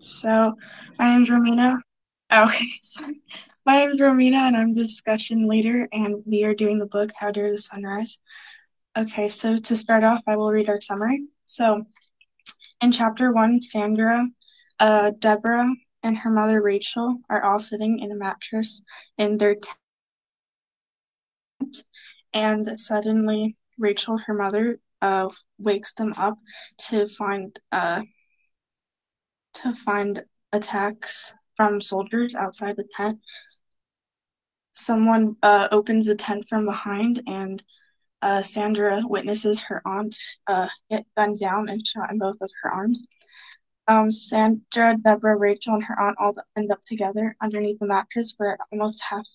so my name's Romina. Oh, okay, sorry. My name is Romina, and I'm discussion leader, and we are doing the book How Dare the Sun Rise. Okay, so to start off, I will read our summary. So, in chapter one, Sandra, uh, Deborah, and her mother Rachel are all sitting in a mattress in their tent, and suddenly Rachel, her mother, uh, wakes them up to find uh to find attacks from soldiers outside the tent. Someone uh, opens the tent from behind, and uh, Sandra witnesses her aunt uh, get gunned down and shot in both of her arms. Um, Sandra, Deborah, Rachel, and her aunt all end up together underneath the mattress for almost half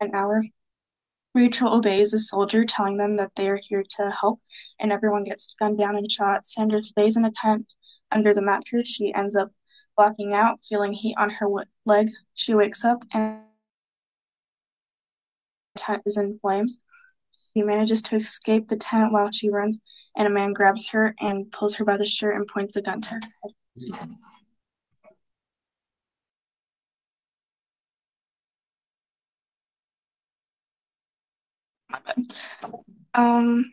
an hour. Rachel obeys a soldier, telling them that they are here to help, and everyone gets gunned down and shot. Sandra stays in a tent under the mattress. She ends up blacking out, feeling heat on her leg. She wakes up and the tent is in flames. She manages to escape the tent while she runs, and a man grabs her and pulls her by the shirt and points a gun to her head. Um,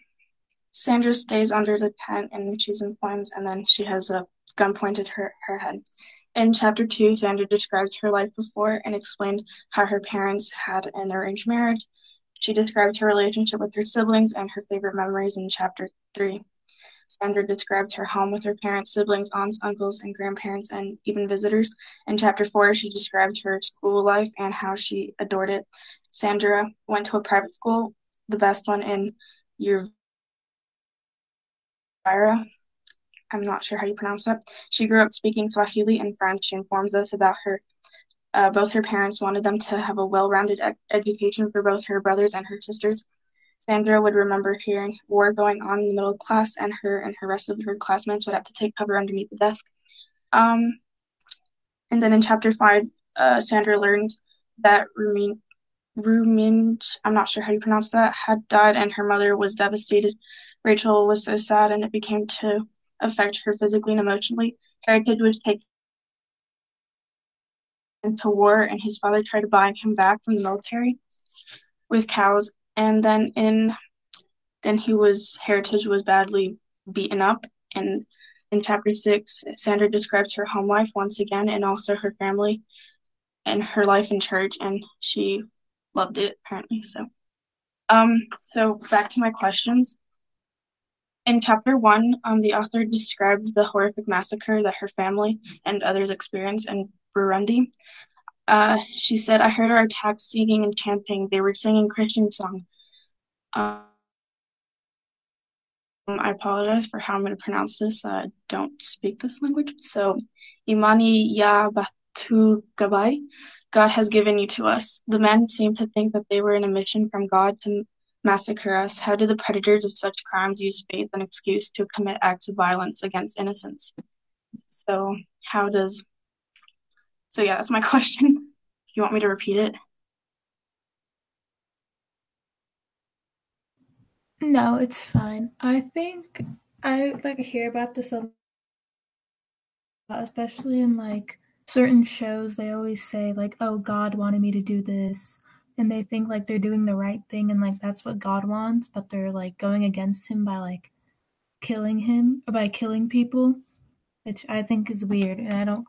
Sandra stays under the tent and she's in flames, and then she has a gun pointed her, her head. In chapter two, Sandra describes her life before and explained how her parents had an arranged marriage. She described her relationship with her siblings and her favorite memories in chapter three. Sandra described her home with her parents, siblings, aunts, uncles, and grandparents, and even visitors. In chapter four, she described her school life and how she adored it. Sandra went to a private school, the best one in Uvira. I'm not sure how you pronounce that. She grew up speaking Swahili and French. She informs us about her. Uh, both her parents wanted them to have a well-rounded ed- education for both her brothers and her sisters. Sandra would remember hearing war going on in the middle class, and her and her rest of her classmates would have to take cover underneath the desk. Um, and then in chapter five, uh, Sandra learned that Rumin, Rumin, I'm not sure how you pronounce that, had died, and her mother was devastated. Rachel was so sad, and it became to affect her physically and emotionally. Heritage was taken into war, and his father tried to buy him back from the military with cows. And then in then he was Heritage was badly beaten up. And in chapter six, Sandra describes her home life once again, and also her family and her life in church, and she loved it apparently. So, um, so back to my questions. In chapter one, um, the author describes the horrific massacre that her family and others experienced in Burundi. Uh, she said, I heard our attacks singing and chanting. They were singing Christian songs. Um, I apologize for how I'm going to pronounce this. I uh, don't speak this language. So, Imani Ya Batu Gabai, God has given you to us. The men seemed to think that they were in a mission from God to massacre us? How do the predators of such crimes use faith and excuse to commit acts of violence against innocents? So, how does. So, yeah, that's my question. If you want me to repeat it. No, it's fine. I think I like hear about this a lot, especially in like certain shows. They always say like, "Oh, God wanted me to do this," and they think like they're doing the right thing and like that's what God wants, but they're like going against him by like killing him or by killing people, which I think is weird and I don't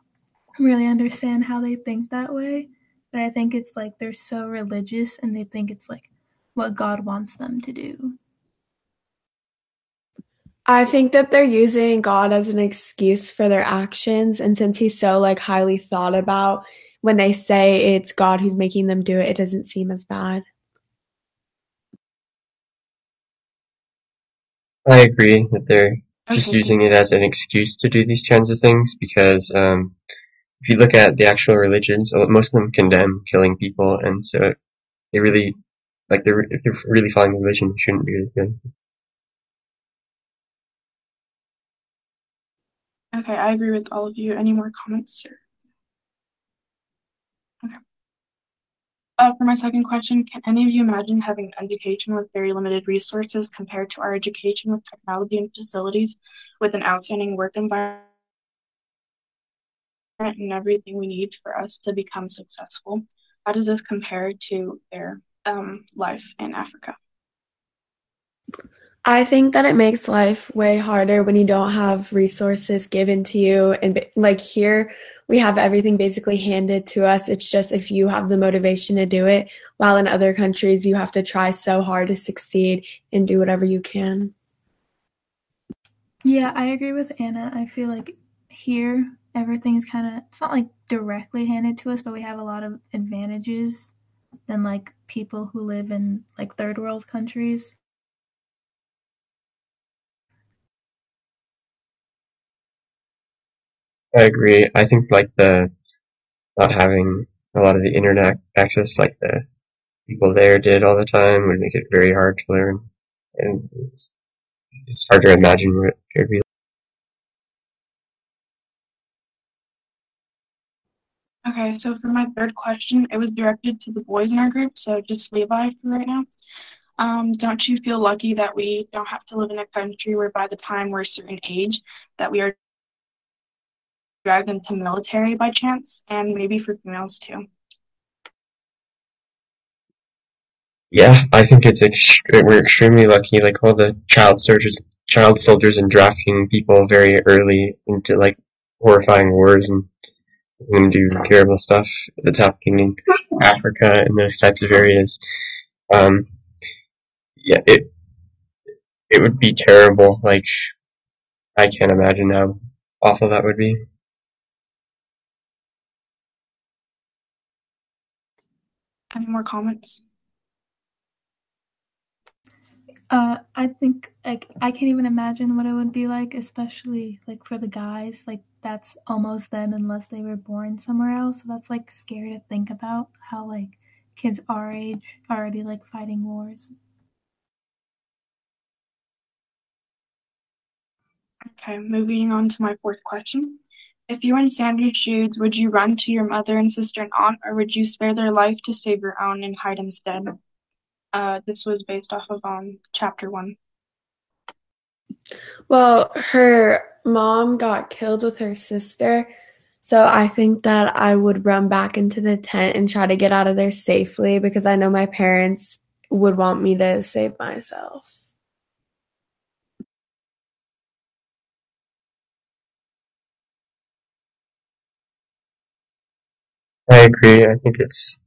really understand how they think that way. But I think it's like they're so religious and they think it's like what God wants them to do. I think that they're using God as an excuse for their actions and since he's so like highly thought about when they say it's God who's making them do it, it doesn't seem as bad. I agree that they're just okay. using it as an excuse to do these kinds of things because um, if you look at the actual religions, most of them condemn killing people, and so they really like they're if they're really following the religion, they shouldn't be doing. Okay, I agree with all of you. Any more comments, sir? Okay. Uh, for my second question, can any of you imagine having education with very limited resources compared to our education with technology and facilities with an outstanding work environment and everything we need for us to become successful. How does this compare to their um, life in Africa? I think that it makes life way harder when you don't have resources given to you. And like here, we have everything basically handed to us. It's just if you have the motivation to do it, while in other countries, you have to try so hard to succeed and do whatever you can. Yeah, I agree with Anna. I feel like here, everything is kind of, it's not like directly handed to us, but we have a lot of advantages than like people who live in like third world countries. I agree. I think like the not having a lot of the internet access like the people there did all the time would make it very hard to learn, and it's, it's hard to imagine what it would be. Okay, so for my third question, it was directed to the boys in our group, so just Levi for right now. Um, don't you feel lucky that we don't have to live in a country where by the time we're a certain age that we are dragged into military by chance, and maybe for females too. Yeah, I think it's ext- we're extremely lucky. Like all the child soldiers, child soldiers, and drafting people very early into like horrifying wars and and do terrible stuff that's happening in Africa and those types of areas. Um, yeah, it it would be terrible. Like I can't imagine how awful that would be. Any more comments? Uh, I think like I can't even imagine what it would be like, especially like for the guys. Like that's almost them unless they were born somewhere else. So that's like scary to think about how like kids our age already like fighting wars. Okay, moving on to my fourth question. If you were in Sandra's shoes, would you run to your mother and sister and aunt, or would you spare their life to save your own and hide instead? Uh, this was based off of um chapter one. Well, her mom got killed with her sister, so I think that I would run back into the tent and try to get out of there safely because I know my parents would want me to save myself. I agree. I think it's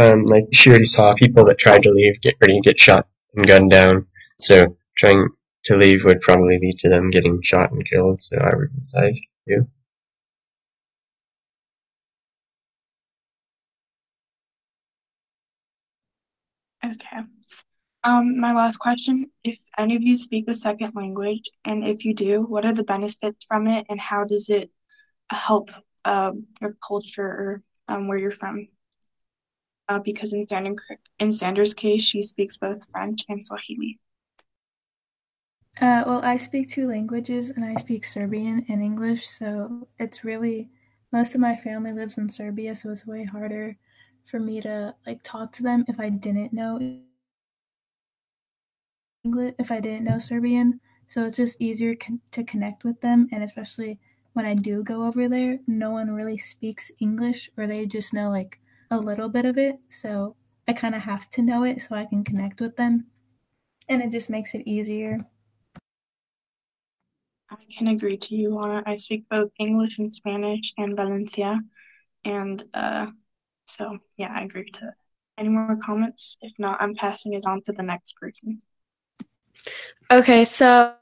um, like she already saw people that tried to leave get ready to get shot and gunned down. So trying to leave would probably lead to them getting shot and killed. So I would decide to. Okay. Um, my last question, if any of you speak a second language, and if you do, what are the benefits from it, and how does it help um, your culture or um, where you're from? Uh, because in, Sandra, in Sandra's case, she speaks both French and Swahili. Uh, well, I speak two languages, and I speak Serbian and English, so it's really most of my family lives in Serbia, so it's way harder for me to like talk to them if I didn't know English, if I didn't know Serbian. So it's just easier con- to connect with them, and especially when I do go over there, no one really speaks English, or they just know like a little bit of it. So I kind of have to know it so I can connect with them, and it just makes it easier. I can agree to you, Lana. I speak both English and Spanish and Valencia, and uh, so yeah, I agree to that. Any more comments? If not, I'm passing it on to the next person. Okay, so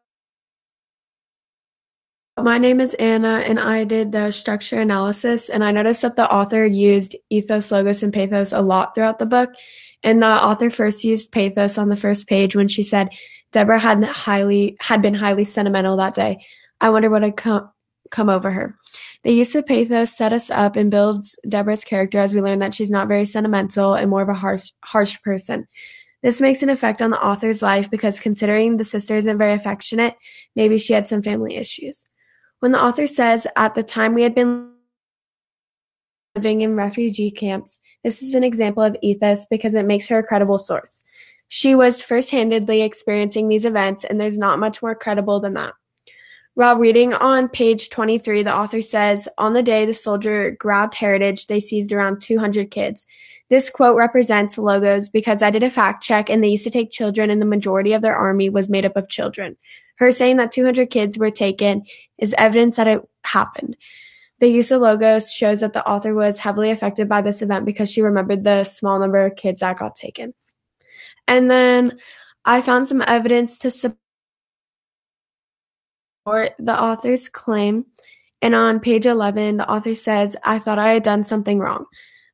my name is Anna, and I did the structure analysis, and I noticed that the author used ethos, logos, and pathos a lot throughout the book. And the author first used pathos on the first page when she said Deborah had highly had been highly sentimental that day. I wonder what had come come over her. The use of pathos set us up and builds Deborah's character as we learn that she's not very sentimental and more of a harsh harsh person. This makes an effect on the author's life because considering the sister isn't very affectionate, maybe she had some family issues. When the author says, At the time we had been living in refugee camps, this is an example of ethos because it makes her a credible source. She was first handedly experiencing these events, and there's not much more credible than that. While reading on page 23, the author says, On the day the soldier grabbed Heritage, they seized around 200 kids. This quote represents Logos because I did a fact check and they used to take children and the majority of their army was made up of children. Her saying that 200 kids were taken is evidence that it happened. The use of logos shows that the author was heavily affected by this event because she remembered the small number of kids that got taken. And then I found some evidence to support the author's claim. And on page 11, the author says, I thought I had done something wrong.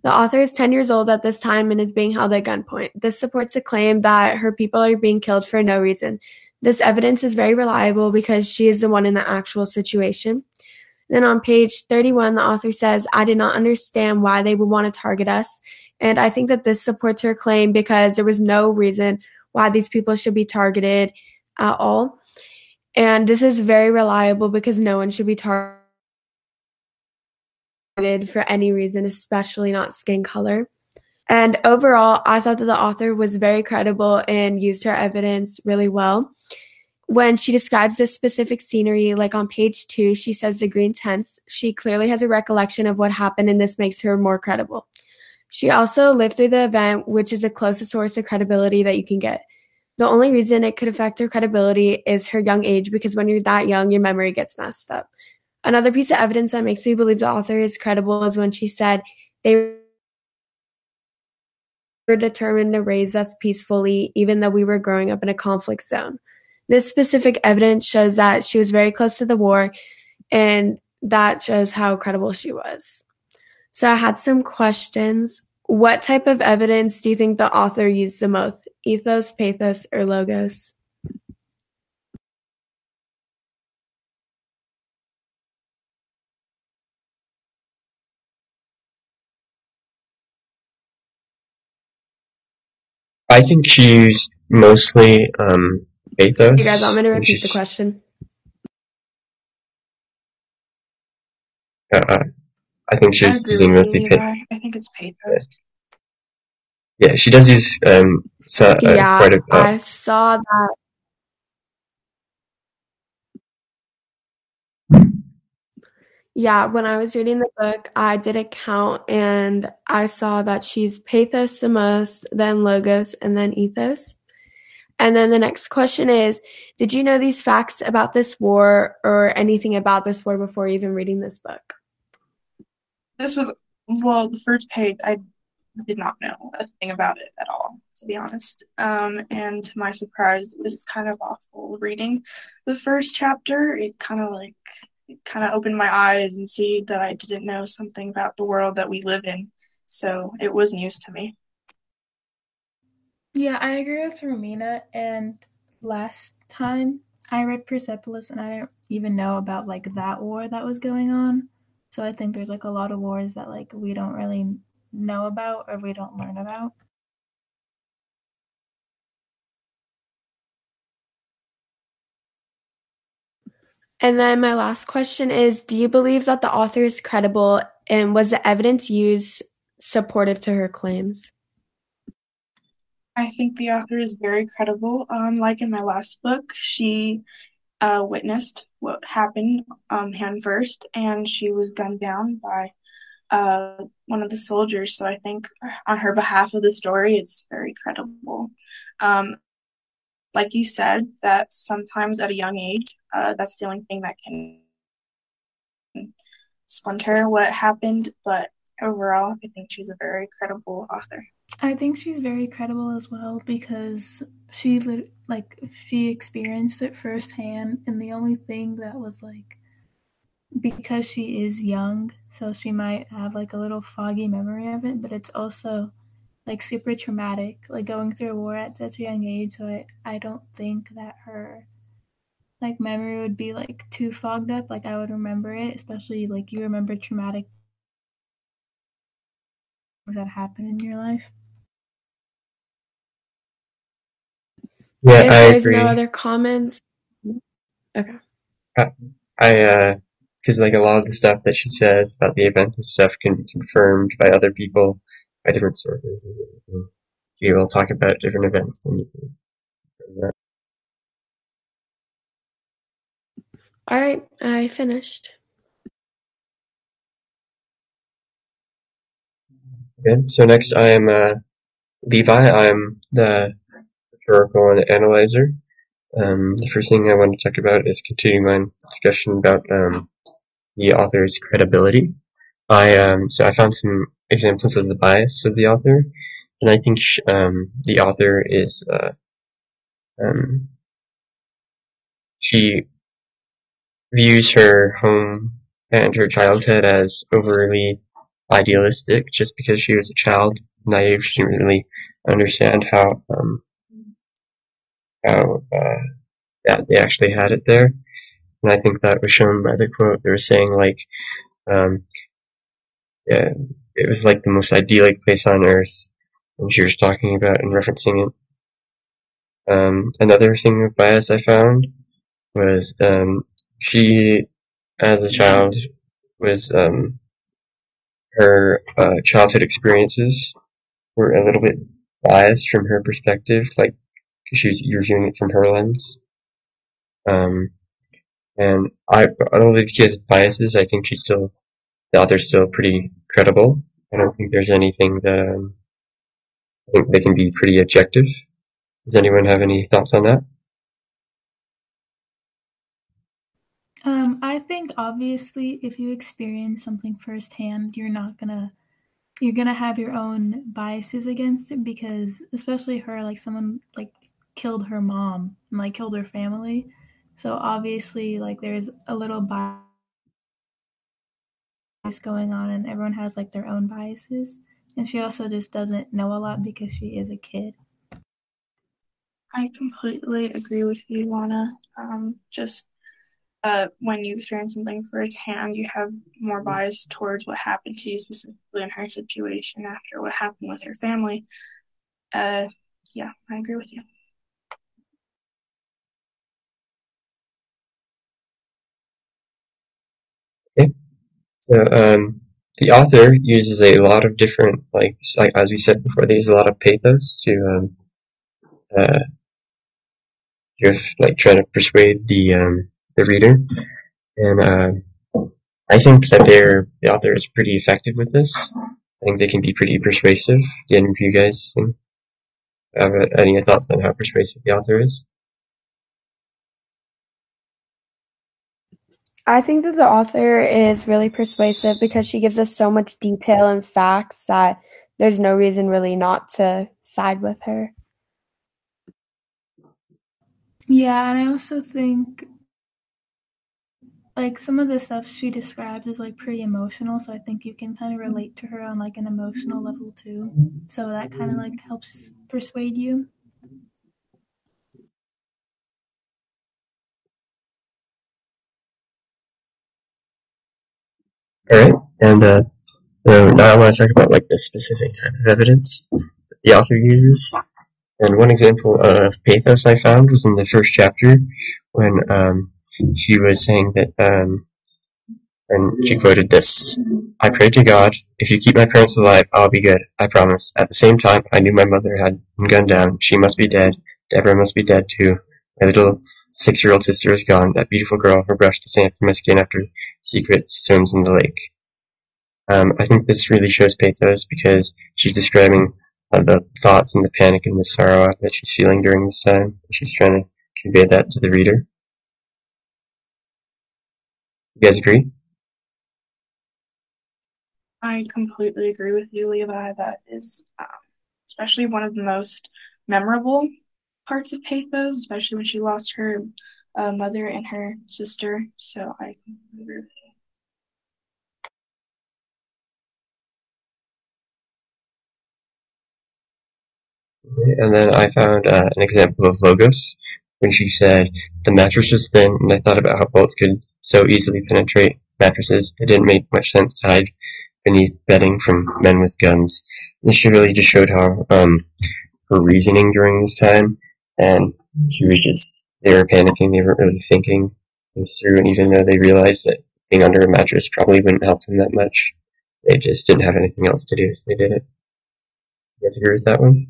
The author is 10 years old at this time and is being held at gunpoint. This supports the claim that her people are being killed for no reason. This evidence is very reliable because she is the one in the actual situation. Then on page 31, the author says, I did not understand why they would want to target us. And I think that this supports her claim because there was no reason why these people should be targeted at all. And this is very reliable because no one should be targeted for any reason, especially not skin color. And overall, I thought that the author was very credible and used her evidence really well. When she describes this specific scenery, like on page two, she says the green tents. She clearly has a recollection of what happened, and this makes her more credible. She also lived through the event, which is the closest source of credibility that you can get. The only reason it could affect her credibility is her young age, because when you're that young, your memory gets messed up. Another piece of evidence that makes me believe the author is credible is when she said they were determined to raise us peacefully, even though we were growing up in a conflict zone. This specific evidence shows that she was very close to the war, and that shows how credible she was. So I had some questions. What type of evidence do you think the author used the most? Ethos, pathos, or logos? I think she's mostly um, pathos. You guys want me to repeat the question? Uh, uh, I think she's agree using with mostly you, pathos. I think it's pathos. Yeah, she does use um, so, uh, yeah, quite a. Uh, I saw that. Yeah, when I was reading the book, I did a count and I saw that she's pathos the most, then logos, and then ethos. And then the next question is Did you know these facts about this war or anything about this war before even reading this book? This was well, the first page I did not know a thing about it at all, to be honest. Um, and to my surprise, it was kind of awful reading the first chapter. It kind of like kind of opened my eyes and see that I didn't know something about the world that we live in. So it was news to me. Yeah, I agree with Romina. And last time I read Persepolis, and I didn't even know about like that war that was going on. So I think there's like a lot of wars that like we don't really know about or we don't learn about. And then my last question is Do you believe that the author is credible and was the evidence used supportive to her claims? I think the author is very credible. Um, like in my last book, she uh, witnessed what happened um, hand first, and she was gunned down by uh, one of the soldiers. So I think on her behalf of the story, it's very credible. Um, like you said, that sometimes at a young age, uh, that's the only thing that can splinter what happened. But overall, I think she's a very credible author. I think she's very credible as well because she lit- like she experienced it firsthand, and the only thing that was like because she is young, so she might have like a little foggy memory of it, but it's also like super traumatic, like going through a war at such a young age. So I, I don't think that her like memory would be like too fogged up. Like I would remember it, especially like you remember traumatic things that happen in your life. yeah, if I there's agree. no other comments, okay. I uh, because like a lot of the stuff that she says about the event and stuff can be confirmed by other people, by different sources. You will talk about different events and you can that. All right, I finished. Okay, so next I am uh, Levi. I'm the rhetorical analyzer. Um, the first thing I want to talk about is continuing my discussion about um, the author's credibility. I um, so I found some examples of the bias of the author, and I think sh- um, the author is uh, um, she views her home and her childhood as overly idealistic just because she was a child, naive. She didn't really understand how um, how uh, that they actually had it there. And I think that was shown by the quote. They were saying like, um, yeah, it was like the most idyllic place on earth, and she was talking about and referencing it. Um, another thing of bias I found was um, she, as a child, was um, her uh, childhood experiences were a little bit biased from her perspective, like she was you're it from her lens. Um, and I, although she has biases, I think she's still the author's still pretty credible. I don't think there's anything that um, I think they can be pretty objective. Does anyone have any thoughts on that? Um, I think obviously if you experience something firsthand, you're not gonna you're gonna have your own biases against it because especially her, like someone like killed her mom and like killed her family. So obviously like there's a little bias going on and everyone has like their own biases. And she also just doesn't know a lot because she is a kid. I completely agree with you, Lana. Um, just uh, when you experience something firsthand, you have more bias towards what happened to you, specifically in her situation after what happened with her family. Uh, yeah, I agree with you. So um, the author uses a lot of different, like, like as we said before, they use a lot of pathos to um, uh, just like try to persuade the um, the reader, and uh, I think that they're the author is pretty effective with this. I think they can be pretty persuasive. Do any of you guys think, have any thoughts on how persuasive the author is? I think that the author is really persuasive because she gives us so much detail and facts that there's no reason really not to side with her. Yeah, and I also think like some of the stuff she describes is like pretty emotional, so I think you can kind of relate to her on like an emotional level too. So that kind of like helps persuade you. All right, and uh, so now I want to talk about like the specific type of evidence the author uses. And one example of pathos I found was in the first chapter when um, she was saying that, um, and she quoted this I pray to God, if you keep my parents alive, I'll be good, I promise. At the same time, I knew my mother had been gunned down. She must be dead. Deborah must be dead too. My little six year old sister is gone. That beautiful girl, who brushed the sand from my skin after secret swims in the lake. Um, I think this really shows pathos because she's describing uh, the thoughts and the panic and the sorrow that she's feeling during this time. She's trying to convey that to the reader. You guys agree? I completely agree with you, Levi. That is um, especially one of the most memorable parts of Pathos, especially when she lost her uh, mother and her sister. So I completely agree with you. And then I found uh, an example of Logos when she said, The mattress was thin, and I thought about how bullets could so easily penetrate mattresses. It didn't make much sense to hide beneath bedding from men with guns. This really just showed how um, her reasoning during this time, and she was just, they were panicking, they weren't really thinking things through, and even though they realized that being under a mattress probably wouldn't help them that much, they just didn't have anything else to do, so they did it. You guys agree with that one?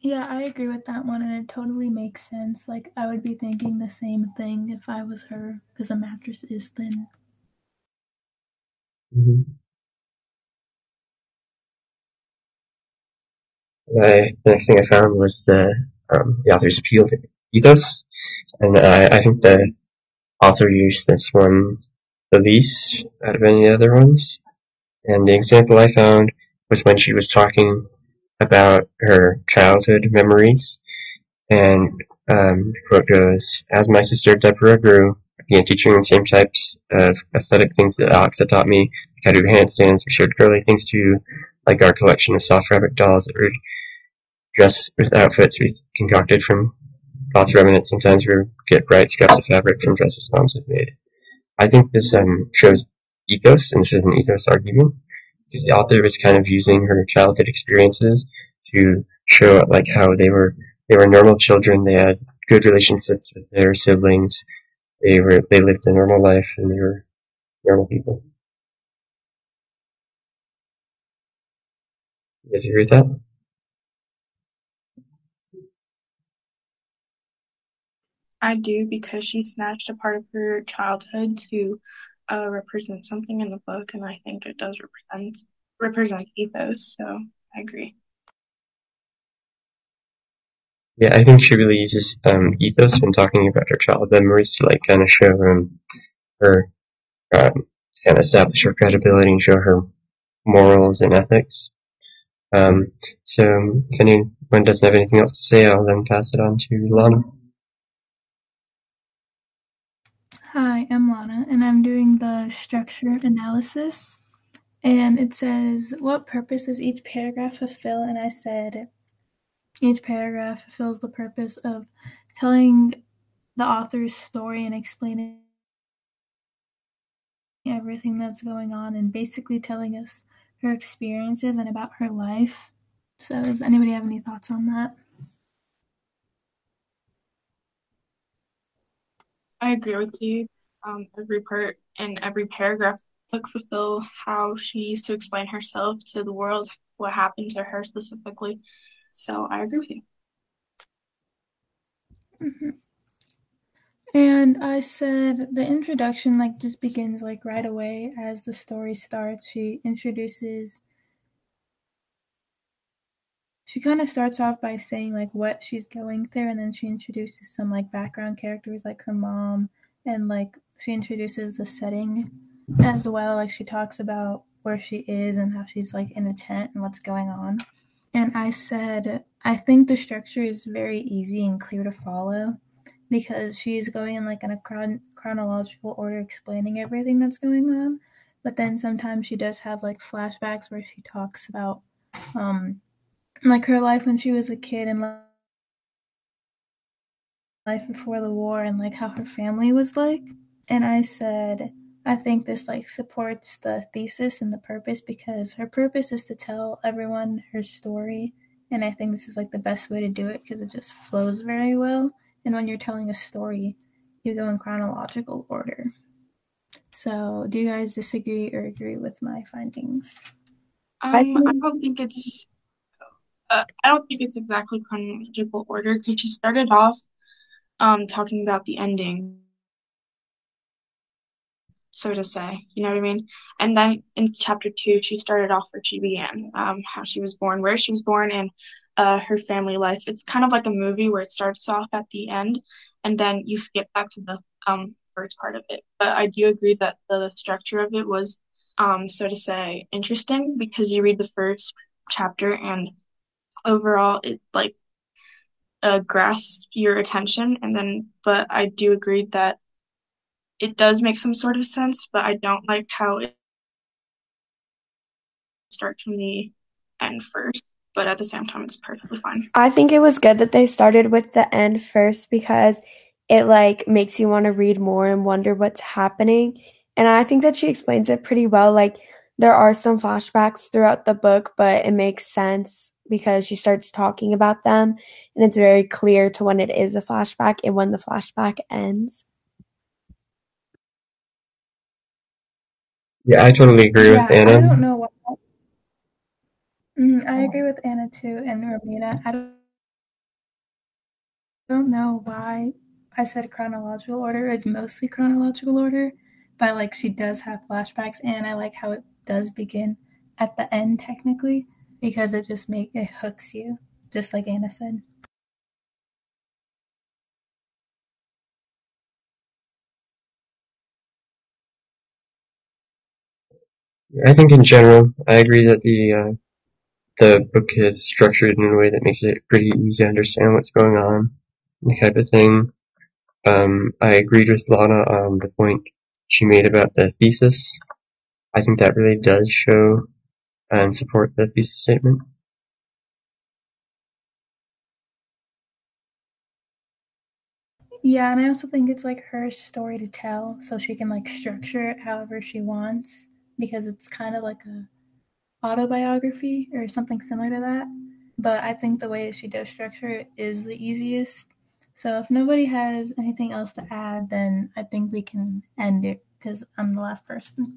Yeah, I agree with that one, and it totally makes sense. Like, I would be thinking the same thing if I was her, because a mattress is thin. Mm-hmm. I, the next thing I found was the um, the author's appeal to ethos, and I, I think the author used this one the least out of any other ones. And the example I found was when she was talking about her childhood memories, and um, the quote goes, "As my sister Deborah grew, I began teaching the same types of athletic things that Alex had taught me. Like how to do handstands. We showed girly things too, like our collection of soft fabric dolls that were dressed with outfits we concocted from cloth remnants. Sometimes we get bright scraps of fabric from dresses moms have made. I think this um, shows ethos, and this is an ethos argument, because the author was kind of using her childhood experiences to show like how they were they were normal children. They had good relationships with their siblings. They were they lived a normal life, and they were normal people. You guys agree with that? I do because she snatched a part of her childhood to uh, represent something in the book, and I think it does represent represent ethos. So I agree. Yeah, I think she really uses um, ethos when talking about her childhood memories to like kind of show um, her um, kind of establish her credibility and show her morals and ethics. Um, so if anyone doesn't have anything else to say, I'll then pass it on to Lana. Hi, I'm Lana, the structure analysis. And it says, What purpose does each paragraph fulfill? And I said, Each paragraph fulfills the purpose of telling the author's story and explaining everything that's going on and basically telling us her experiences and about her life. So, does anybody have any thoughts on that? I agree with you. Um, every part and every paragraph book fulfill how she needs to explain herself to the world, what happened to her specifically. So I agree with you. Mm-hmm. And I said the introduction like just begins like right away as the story starts. She introduces she kind of starts off by saying like what she's going through and then she introduces some like background characters like her mom and like she introduces the setting as well like she talks about where she is and how she's like in a tent and what's going on. And i said i think the structure is very easy and clear to follow because she's going in like in a chron- chronological order explaining everything that's going on. But then sometimes she does have like flashbacks where she talks about um like her life when she was a kid and like life before the war and like how her family was like and i said i think this like supports the thesis and the purpose because her purpose is to tell everyone her story. And i think this is like the best way to do it because it just flows very well. And when you're telling a story you go in chronological order. So do you guys disagree or agree with my findings? Um, I don't think it's uh, I don't think it's exactly chronological order because she started off um, talking about the ending, so to say. You know what I mean? And then in chapter two, she started off where she began, um, how she was born, where she was born, and uh, her family life. It's kind of like a movie where it starts off at the end, and then you skip back to the um, first part of it. But I do agree that the structure of it was, um, so to say, interesting because you read the first chapter and overall it like uh, grasp your attention and then but i do agree that it does make some sort of sense but i don't like how it starts from the end first but at the same time it's perfectly fine i think it was good that they started with the end first because it like makes you want to read more and wonder what's happening and i think that she explains it pretty well like there are some flashbacks throughout the book but it makes sense because she starts talking about them and it's very clear to when it is a flashback and when the flashback ends. Yeah, I totally agree yeah, with Anna. I don't know what. Mm, I agree with Anna too and Romina. I don't don't know why I said chronological order. It's mostly chronological order, but like she does have flashbacks, and I like how it does begin at the end technically because it just make it hooks you, just like Anna said. I think in general, I agree that the uh, the book is structured in a way that makes it pretty easy to understand what's going on, the type of thing. Um, I agreed with Lana on the point she made about the thesis. I think that really does show and support the thesis statement. Yeah, and I also think it's like her story to tell, so she can like structure it however she wants because it's kind of like a autobiography or something similar to that. But I think the way she does structure it is the easiest. So if nobody has anything else to add, then I think we can end it because I'm the last person.